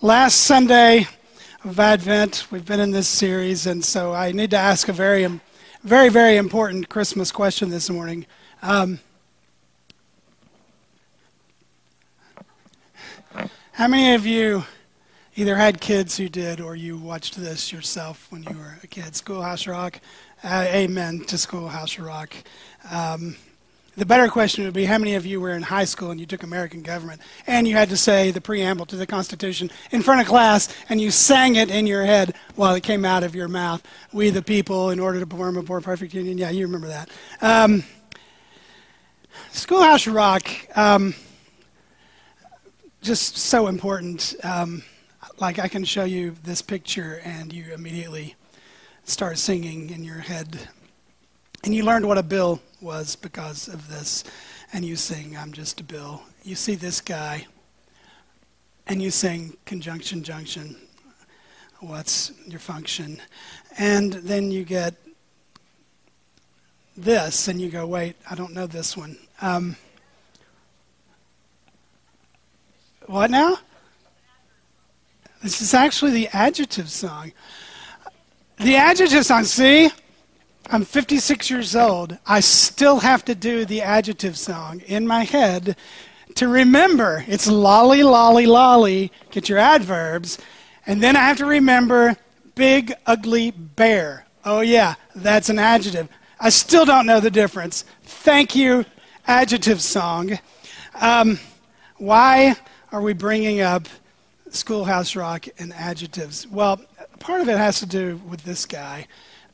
last Sunday of Advent. We've been in this series, and so I need to ask a very, very, very important Christmas question this morning. Um, how many of you either had kids who did or you watched this yourself when you were a kid? Schoolhouse Rock? Uh, amen to Schoolhouse Rock. Um, the better question would be how many of you were in high school and you took American government and you had to say the preamble to the Constitution in front of class and you sang it in your head while it came out of your mouth? We the people, in order to form a more perfect union. Yeah, you remember that. Um, Schoolhouse Rock, um, just so important. Um, like I can show you this picture and you immediately start singing in your head. And you learned what a bill was because of this. And you sing, I'm just a bill. You see this guy, and you sing, conjunction, junction. What's your function? And then you get this, and you go, wait, I don't know this one. Um, what now? This is actually the adjective song. The adjective song, see? I'm 56 years old. I still have to do the adjective song in my head to remember it's lolly, lolly, lolly, get your adverbs. And then I have to remember big, ugly bear. Oh, yeah, that's an adjective. I still don't know the difference. Thank you, adjective song. Um, why are we bringing up Schoolhouse Rock and adjectives? Well, part of it has to do with this guy.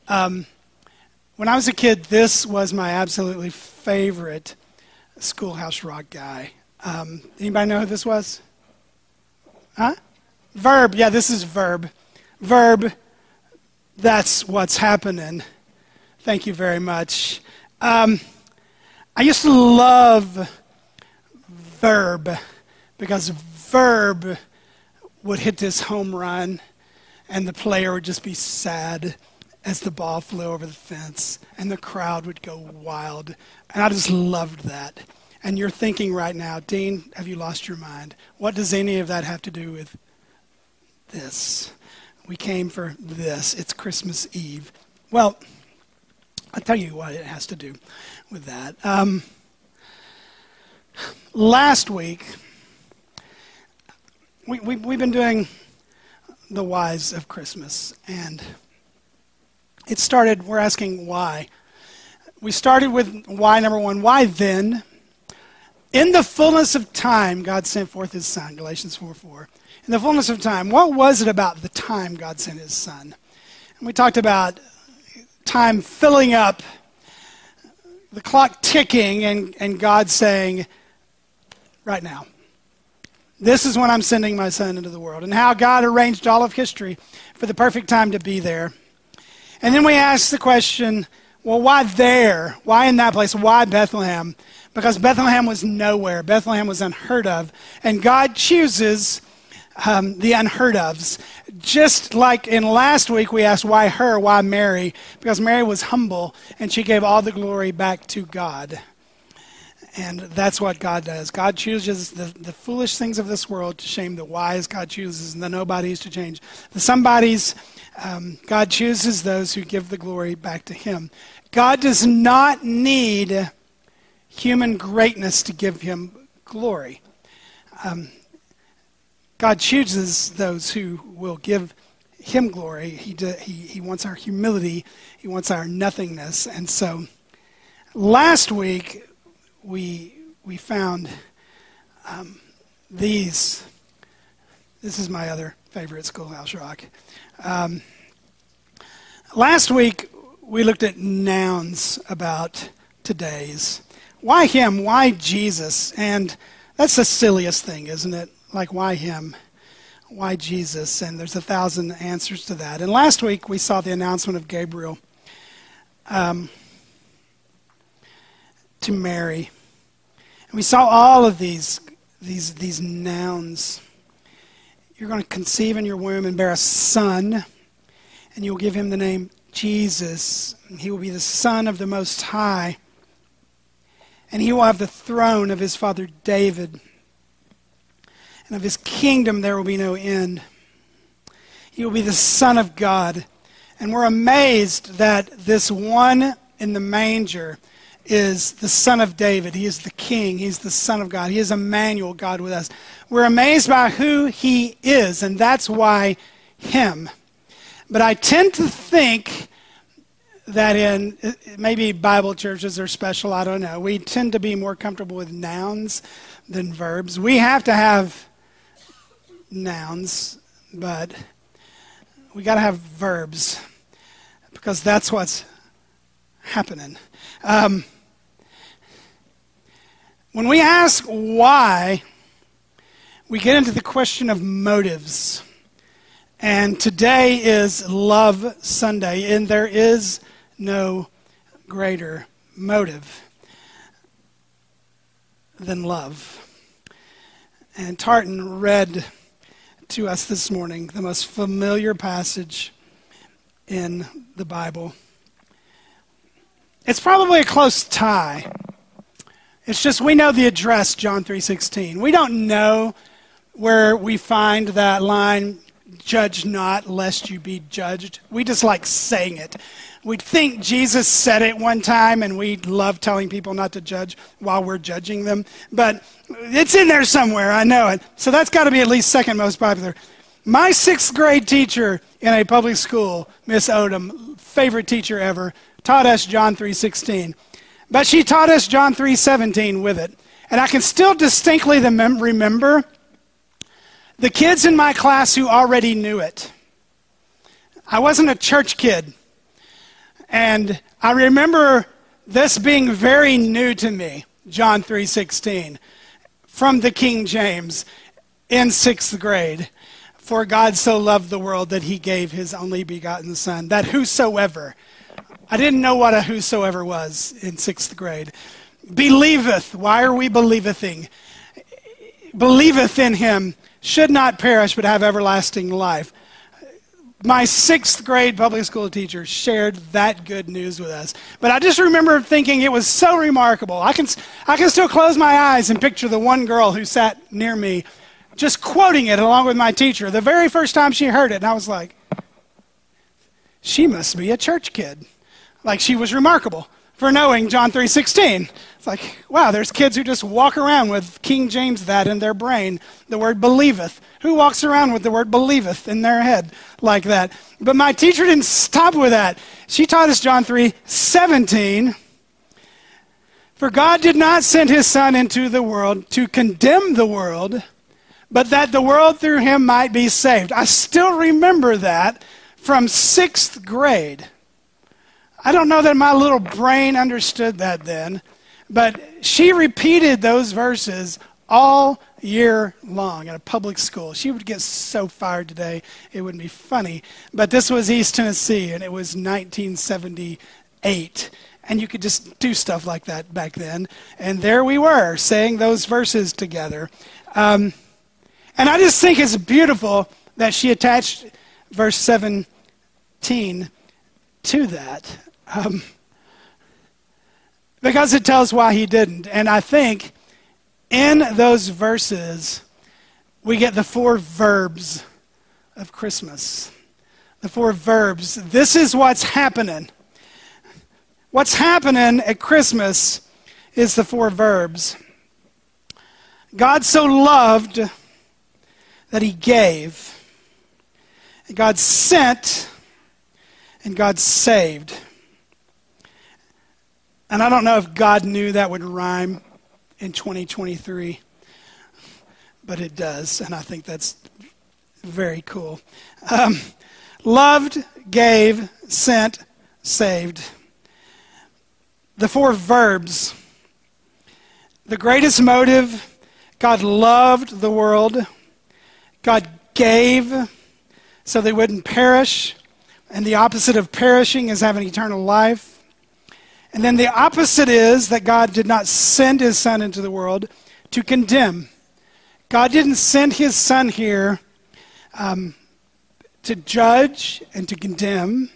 Um, when I was a kid, this was my absolutely favorite Schoolhouse Rock guy. Um, anybody know who this was? Huh? Verb. Yeah, this is Verb. Verb. That's what's happening. Thank you very much. Um, I used to love Verb because Verb would hit this home run and the player would just be sad as the ball flew over the fence, and the crowd would go wild. And I just loved that. And you're thinking right now, Dean, have you lost your mind? What does any of that have to do with this? We came for this. It's Christmas Eve. Well, I'll tell you what it has to do with that. Um, last week, we, we, we've been doing the whys of Christmas, and it started, we're asking why. We started with why, number one, why then? In the fullness of time, God sent forth his son, Galatians 4 4. In the fullness of time, what was it about the time God sent his son? And we talked about time filling up, the clock ticking, and, and God saying, right now. This is when I'm sending my son into the world, and how God arranged all of history for the perfect time to be there. And then we ask the question well, why there? Why in that place? Why Bethlehem? Because Bethlehem was nowhere. Bethlehem was unheard of. And God chooses um, the unheard ofs. Just like in last week, we asked why her, why Mary? Because Mary was humble and she gave all the glory back to God. And that's what God does. God chooses the, the foolish things of this world to shame the wise. God chooses the nobodies to change the somebodies um, God chooses those who give the glory back to Him. God does not need human greatness to give Him glory. Um, God chooses those who will give Him glory. He, do, he, he wants our humility, He wants our nothingness. And so last week, we, we found um, these. This is my other favorite schoolhouse rock. Um, last week, we looked at nouns about today's. Why him? Why Jesus? And that's the silliest thing, isn't it? Like, why him? Why Jesus? And there's a thousand answers to that. And last week, we saw the announcement of Gabriel um, to Mary. And we saw all of these, these, these nouns. You're going to conceive in your womb and bear a son, and you'll give him the name Jesus. He will be the Son of the Most High, and he will have the throne of his father David. and of his kingdom there will be no end. He will be the Son of God. And we're amazed that this one in the manger is the Son of David. He is the King. He's the Son of God. He is Emmanuel, God with us. We're amazed by who he is, and that's why him. But I tend to think that in maybe Bible churches are special, I don't know. We tend to be more comfortable with nouns than verbs. We have to have nouns, but we got to have verbs because that's what's happening. Um, when we ask why, we get into the question of motives. And today is Love Sunday, and there is no greater motive than love. And Tartan read to us this morning the most familiar passage in the Bible. It's probably a close tie. It's just we know the address John 3:16. We don't know where we find that line judge not lest you be judged. We just like saying it. We think Jesus said it one time and we love telling people not to judge while we're judging them, but it's in there somewhere. I know it. So that's got to be at least second most popular. My sixth grade teacher in a public school, Miss Odom, favorite teacher ever, taught us John 3:16. But she taught us John 3:17 with it. And I can still distinctly remember the kids in my class who already knew it. I wasn't a church kid. And I remember this being very new to me, John 3:16, from the King James in 6th grade. For God so loved the world that he gave his only begotten Son, that whosoever, I didn't know what a whosoever was in sixth grade, believeth, why are we believething? Believeth in him should not perish but have everlasting life. My sixth grade public school teacher shared that good news with us. But I just remember thinking it was so remarkable. I can, I can still close my eyes and picture the one girl who sat near me just quoting it along with my teacher the very first time she heard it. And I was like, she must be a church kid. Like she was remarkable for knowing John 3:16. It's like, wow, there's kids who just walk around with King James that in their brain, the word believeth. Who walks around with the word believeth in their head like that? But my teacher didn't stop with that. She taught us John 3:17. For God did not send his son into the world to condemn the world, but that the world through him might be saved. I still remember that from sixth grade. I don't know that my little brain understood that then, but she repeated those verses all year long at a public school. She would get so fired today, it wouldn't be funny. But this was East Tennessee, and it was 1978. And you could just do stuff like that back then. And there we were, saying those verses together. Um, and I just think it's beautiful that she attached verse 17 to that. Um, because it tells why he didn't. And I think in those verses, we get the four verbs of Christmas. The four verbs. This is what's happening. What's happening at Christmas is the four verbs. God so loved that he gave. God sent and God saved. And I don't know if God knew that would rhyme in 2023, but it does, and I think that's very cool. Um, loved, gave, sent, saved. The four verbs. The greatest motive God loved the world God gave so they wouldn't perish. And the opposite of perishing is having eternal life. And then the opposite is that God did not send his son into the world to condemn. God didn't send his son here um, to judge and to condemn,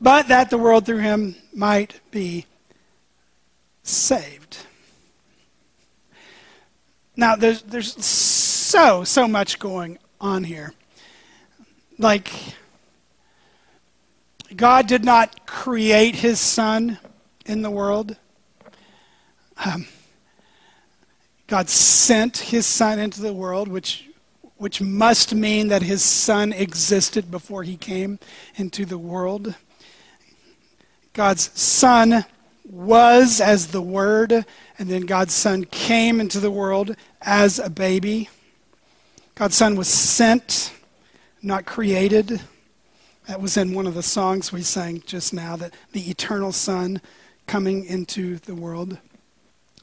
but that the world through him might be saved. Now, there's, there's so, so much going on here. Like, God did not create his son in the world. Um, God sent his son into the world, which, which must mean that his son existed before he came into the world. God's son was as the Word, and then God's Son came into the world as a baby. God's Son was sent, not created. That was in one of the songs we sang just now, that the eternal Son coming into the world.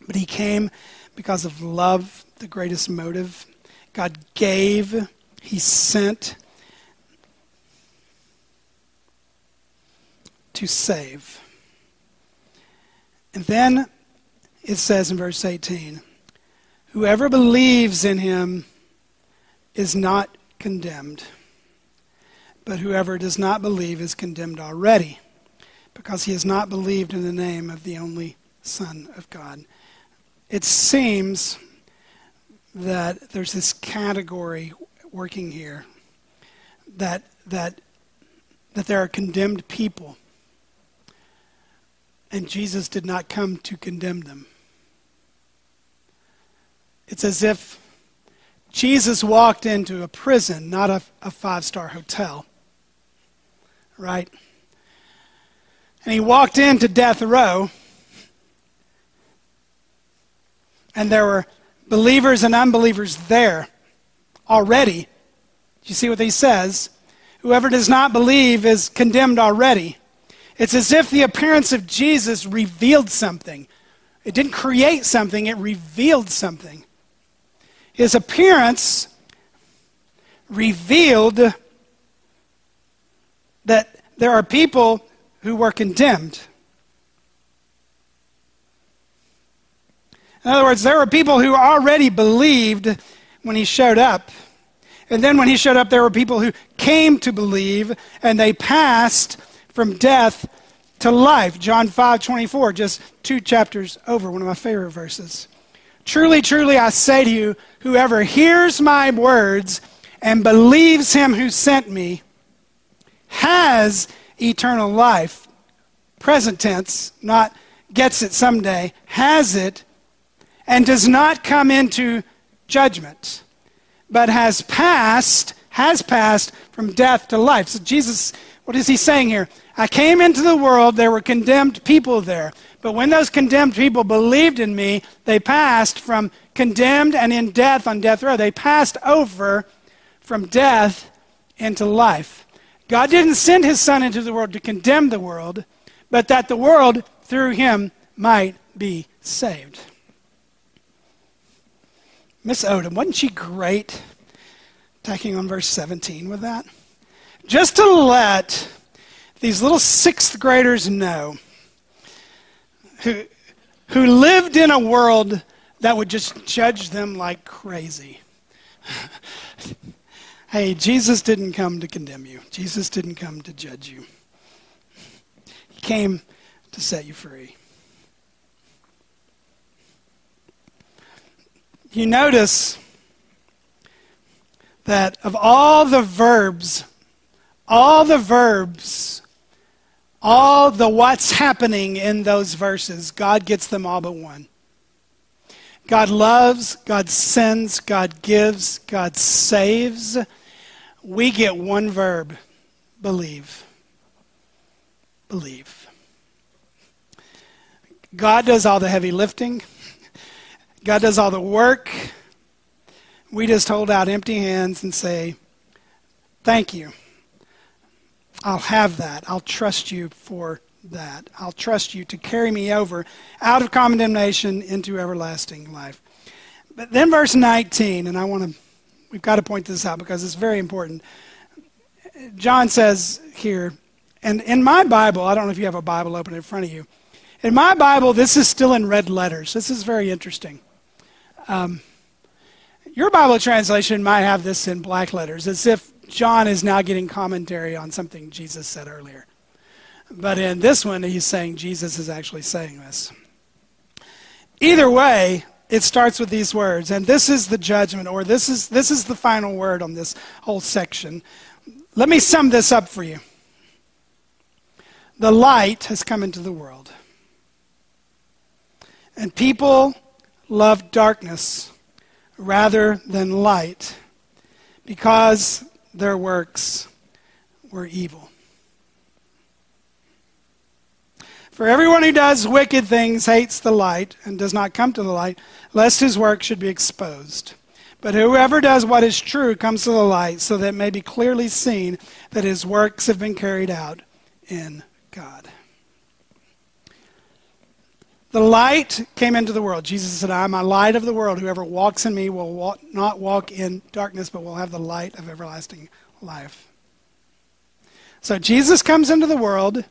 But he came because of love, the greatest motive. God gave, he sent to save. And then it says in verse 18 Whoever believes in him is not condemned, but whoever does not believe is condemned already, because he has not believed in the name of the only Son of God. It seems that there's this category working here that, that, that there are condemned people and Jesus did not come to condemn them. It's as if Jesus walked into a prison, not a, a five star hotel. Right? And he walked into death row, and there were believers and unbelievers there already. You see what he says? Whoever does not believe is condemned already. It's as if the appearance of Jesus revealed something. It didn't create something, it revealed something. His appearance revealed there are people who were condemned. In other words, there were people who already believed when he showed up. And then when he showed up, there were people who came to believe and they passed from death to life. John 5 24, just two chapters over, one of my favorite verses. Truly, truly, I say to you, whoever hears my words and believes him who sent me has eternal life. Present tense, not gets it someday, has it, and does not come into judgment, but has passed, has passed from death to life. So Jesus what is he saying here? I came into the world, there were condemned people there. But when those condemned people believed in me, they passed from condemned and in death on death row. They passed over from death into life. God didn't send his son into the world to condemn the world, but that the world through him might be saved. Miss Odom, wasn't she great? Tacking on verse 17 with that just to let these little sixth graders know who, who lived in a world that would just judge them like crazy. hey, Jesus didn't come to condemn you, Jesus didn't come to judge you. He came to set you free. You notice that of all the verbs all the verbs, all the what's happening in those verses, God gets them all but one. God loves, God sends, God gives, God saves. We get one verb believe. Believe. God does all the heavy lifting, God does all the work. We just hold out empty hands and say, Thank you. I'll have that. I'll trust you for that. I'll trust you to carry me over out of condemnation into everlasting life. But then verse 19, and I want to, we've got to point this out because it's very important. John says here, and in my Bible, I don't know if you have a Bible open in front of you. In my Bible, this is still in red letters. This is very interesting. Um, your Bible translation might have this in black letters, as if John is now getting commentary on something Jesus said earlier. But in this one, he's saying Jesus is actually saying this. Either way, it starts with these words, and this is the judgment, or this is, this is the final word on this whole section. Let me sum this up for you. The light has come into the world, and people love darkness rather than light because their works were evil. For everyone who does wicked things hates the light and does not come to the light, lest his work should be exposed. But whoever does what is true comes to the light, so that it may be clearly seen that his works have been carried out in God. The light came into the world. Jesus said, I am a light of the world. Whoever walks in me will walk, not walk in darkness, but will have the light of everlasting life. So Jesus comes into the world.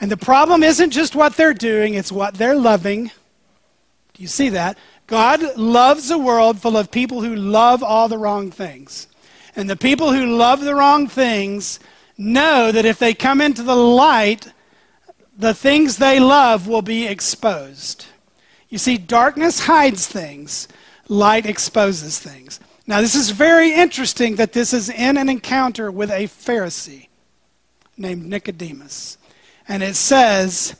And the problem isn't just what they're doing, it's what they're loving. Do you see that? God loves a world full of people who love all the wrong things. And the people who love the wrong things know that if they come into the light, the things they love will be exposed. You see, darkness hides things, light exposes things. Now, this is very interesting that this is in an encounter with a Pharisee named Nicodemus. And it says,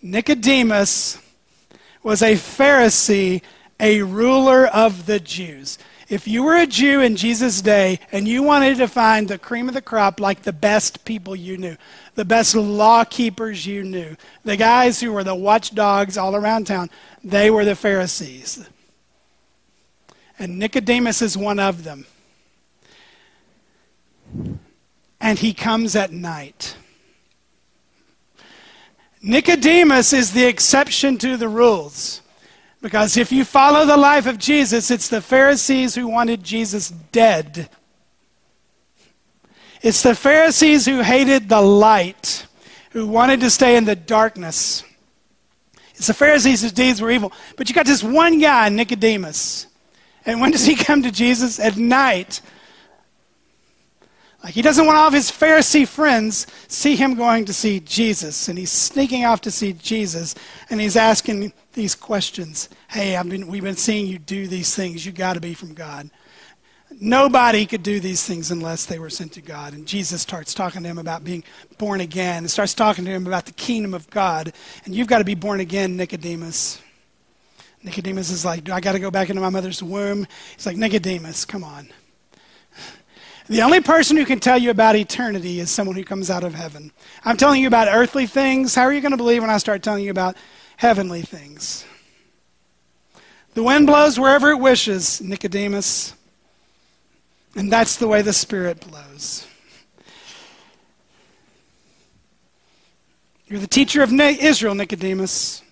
Nicodemus was a Pharisee, a ruler of the Jews. If you were a Jew in Jesus' day and you wanted to find the cream of the crop, like the best people you knew, the best law keepers you knew, the guys who were the watchdogs all around town, they were the Pharisees. And Nicodemus is one of them. And he comes at night. Nicodemus is the exception to the rules. Because if you follow the life of Jesus, it's the Pharisees who wanted Jesus dead. It's the Pharisees who hated the light, who wanted to stay in the darkness. It's the Pharisees whose deeds were evil. But you got this one guy, Nicodemus. And when does he come to Jesus? At night. Like he doesn't want all of his Pharisee friends see him going to see Jesus, and he's sneaking off to see Jesus, and he's asking these questions. Hey, I've been, we've been seeing you do these things. You got to be from God. Nobody could do these things unless they were sent to God. And Jesus starts talking to him about being born again, and starts talking to him about the kingdom of God. And you've got to be born again, Nicodemus. Nicodemus is like, I got to go back into my mother's womb? He's like, Nicodemus, come on. The only person who can tell you about eternity is someone who comes out of heaven. I'm telling you about earthly things. How are you going to believe when I start telling you about heavenly things? The wind blows wherever it wishes, Nicodemus. And that's the way the Spirit blows. You're the teacher of Israel, Nicodemus.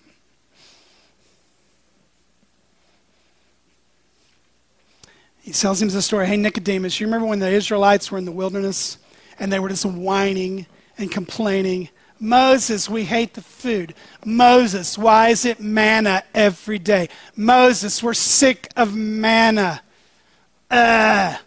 He tells him the story. Hey, Nicodemus, you remember when the Israelites were in the wilderness and they were just whining and complaining? Moses, we hate the food. Moses, why is it manna every day? Moses, we're sick of manna. Ugh.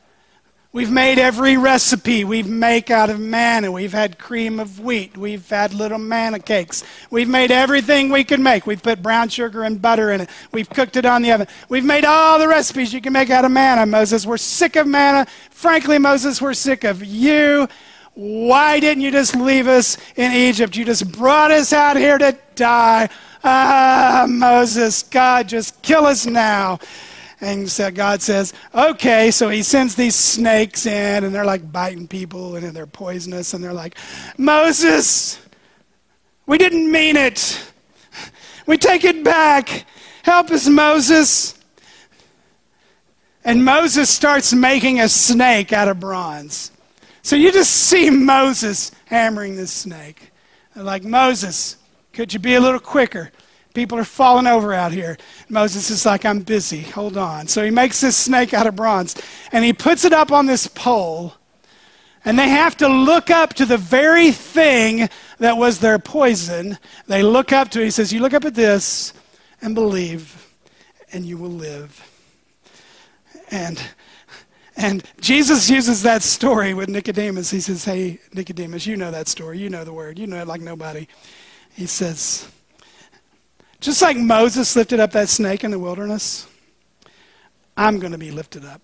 We've made every recipe we make out of manna. We've had cream of wheat. We've had little manna cakes. We've made everything we could make. We've put brown sugar and butter in it. We've cooked it on the oven. We've made all the recipes you can make out of manna, Moses. We're sick of manna. Frankly, Moses, we're sick of you. Why didn't you just leave us in Egypt? You just brought us out here to die. Ah, Moses, God, just kill us now. And so God says, okay, so he sends these snakes in, and they're like biting people, and they're poisonous, and they're like, Moses, we didn't mean it. We take it back. Help us, Moses. And Moses starts making a snake out of bronze. So you just see Moses hammering this snake. Like, Moses, could you be a little quicker? People are falling over out here. Moses is like, I'm busy. Hold on. So he makes this snake out of bronze and he puts it up on this pole. And they have to look up to the very thing that was their poison. They look up to it. He says, You look up at this and believe, and you will live. And and Jesus uses that story with Nicodemus. He says, Hey, Nicodemus, you know that story. You know the word. You know it like nobody. He says, just like Moses lifted up that snake in the wilderness, I'm going to be lifted up.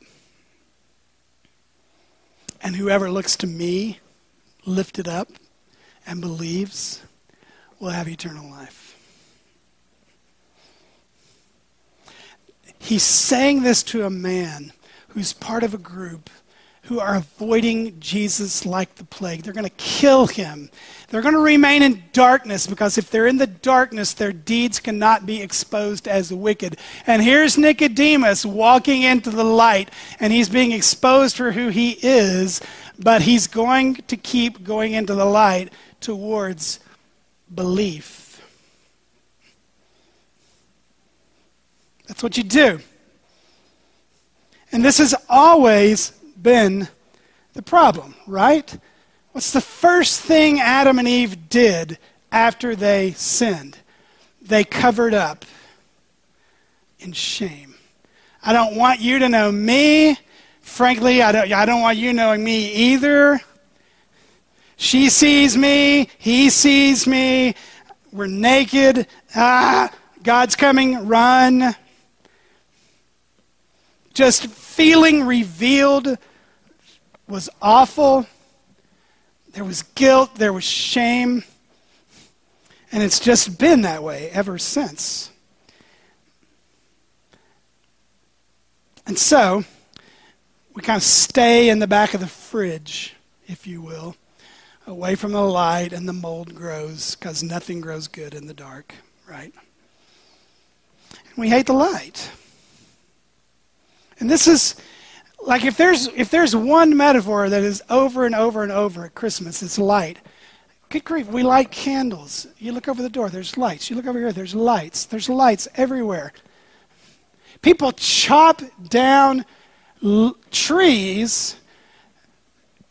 And whoever looks to me, lifted up, and believes will have eternal life. He's saying this to a man who's part of a group who are avoiding Jesus like the plague. They're going to kill him. They're going to remain in darkness because if they're in the darkness, their deeds cannot be exposed as wicked. And here's Nicodemus walking into the light, and he's being exposed for who he is, but he's going to keep going into the light towards belief. That's what you do. And this is always been the problem, right? What's the first thing Adam and Eve did after they sinned? They covered up in shame. I don't want you to know me. Frankly, I don't, I don't want you knowing me either. She sees me. He sees me. We're naked. Ah, God's coming. Run. Just feeling revealed was awful. There was guilt, there was shame. And it's just been that way ever since. And so, we kind of stay in the back of the fridge, if you will, away from the light, and the mold grows because nothing grows good in the dark, right? And we hate the light. And this is like if there's if there's one metaphor that is over and over and over at Christmas, it's light. Good grief, we light candles. You look over the door, there's lights. You look over here, there's lights. There's lights everywhere. People chop down l- trees,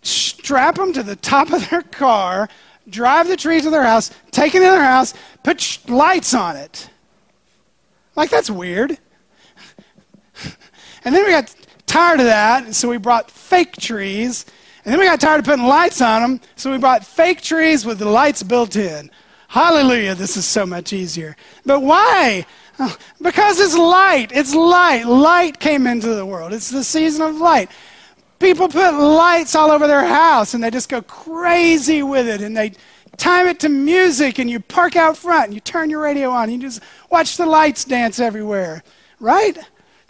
strap them to the top of their car, drive the tree to their house, take it to their house, put sh- lights on it. Like that's weird. And then we got tired of that, so we brought fake trees. And then we got tired of putting lights on them, so we brought fake trees with the lights built in. Hallelujah, this is so much easier. But why? Oh, because it's light. It's light. Light came into the world. It's the season of light. People put lights all over their house and they just go crazy with it and they time it to music and you park out front and you turn your radio on and you just watch the lights dance everywhere. Right?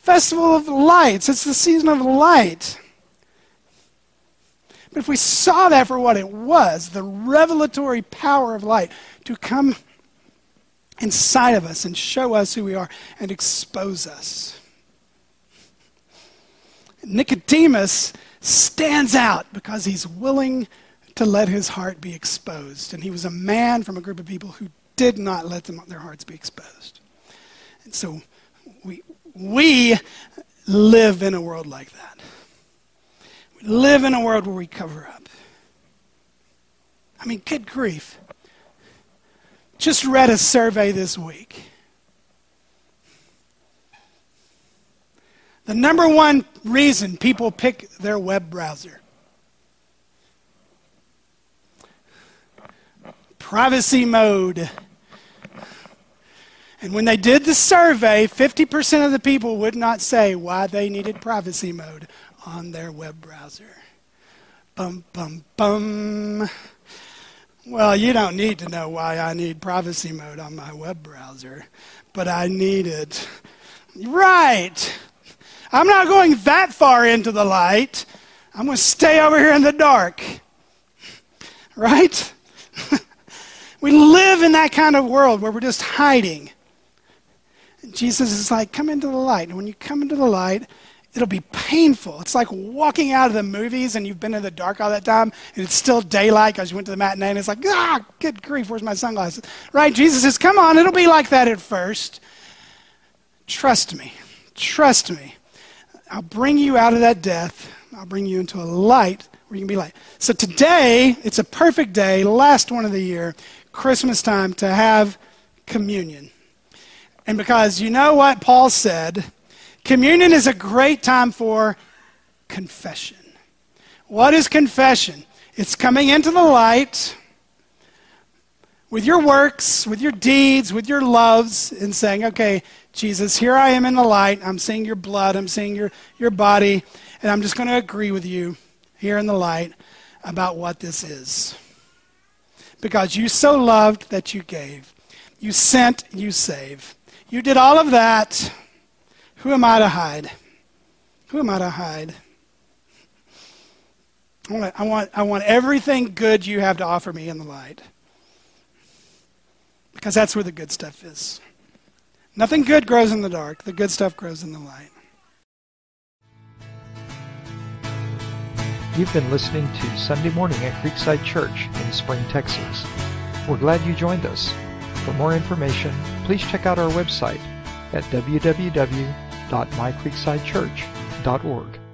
Festival of Lights. It's the season of light. But if we saw that for what it was, the revelatory power of light to come inside of us and show us who we are and expose us. Nicodemus stands out because he's willing to let his heart be exposed. And he was a man from a group of people who did not let them, their hearts be exposed. And so we, we live in a world like that. We live in a world where we cover up. I mean, good grief. Just read a survey this week. The number one reason people pick their web browser privacy mode. And when they did the survey, 50% of the people would not say why they needed privacy mode on their web browser. Bum, bum, bum. Well, you don't need to know why I need privacy mode on my web browser, but I need it. Right. I'm not going that far into the light. I'm going to stay over here in the dark. Right? we live in that kind of world where we're just hiding. Jesus is like, come into the light. And when you come into the light, it'll be painful. It's like walking out of the movies and you've been in the dark all that time and it's still daylight because you went to the matinee and it's like, ah, good grief, where's my sunglasses? Right? Jesus says, come on, it'll be like that at first. Trust me. Trust me. I'll bring you out of that death. I'll bring you into a light where you can be light. So today, it's a perfect day, last one of the year, Christmas time, to have communion. And because you know what Paul said, communion is a great time for confession. What is confession? It's coming into the light with your works, with your deeds, with your loves, and saying, okay, Jesus, here I am in the light. I'm seeing your blood, I'm seeing your, your body, and I'm just going to agree with you here in the light about what this is. Because you so loved that you gave. You sent, you save. You did all of that. Who am I to hide? Who am I to hide? I want, I want, I want everything good you have to offer me in the light. Because that's where the good stuff is. Nothing good grows in the dark, the good stuff grows in the light. You've been listening to Sunday Morning at Creekside Church in Spring, Texas. We're glad you joined us. For more information, please check out our website at www.mycreeksidechurch.org.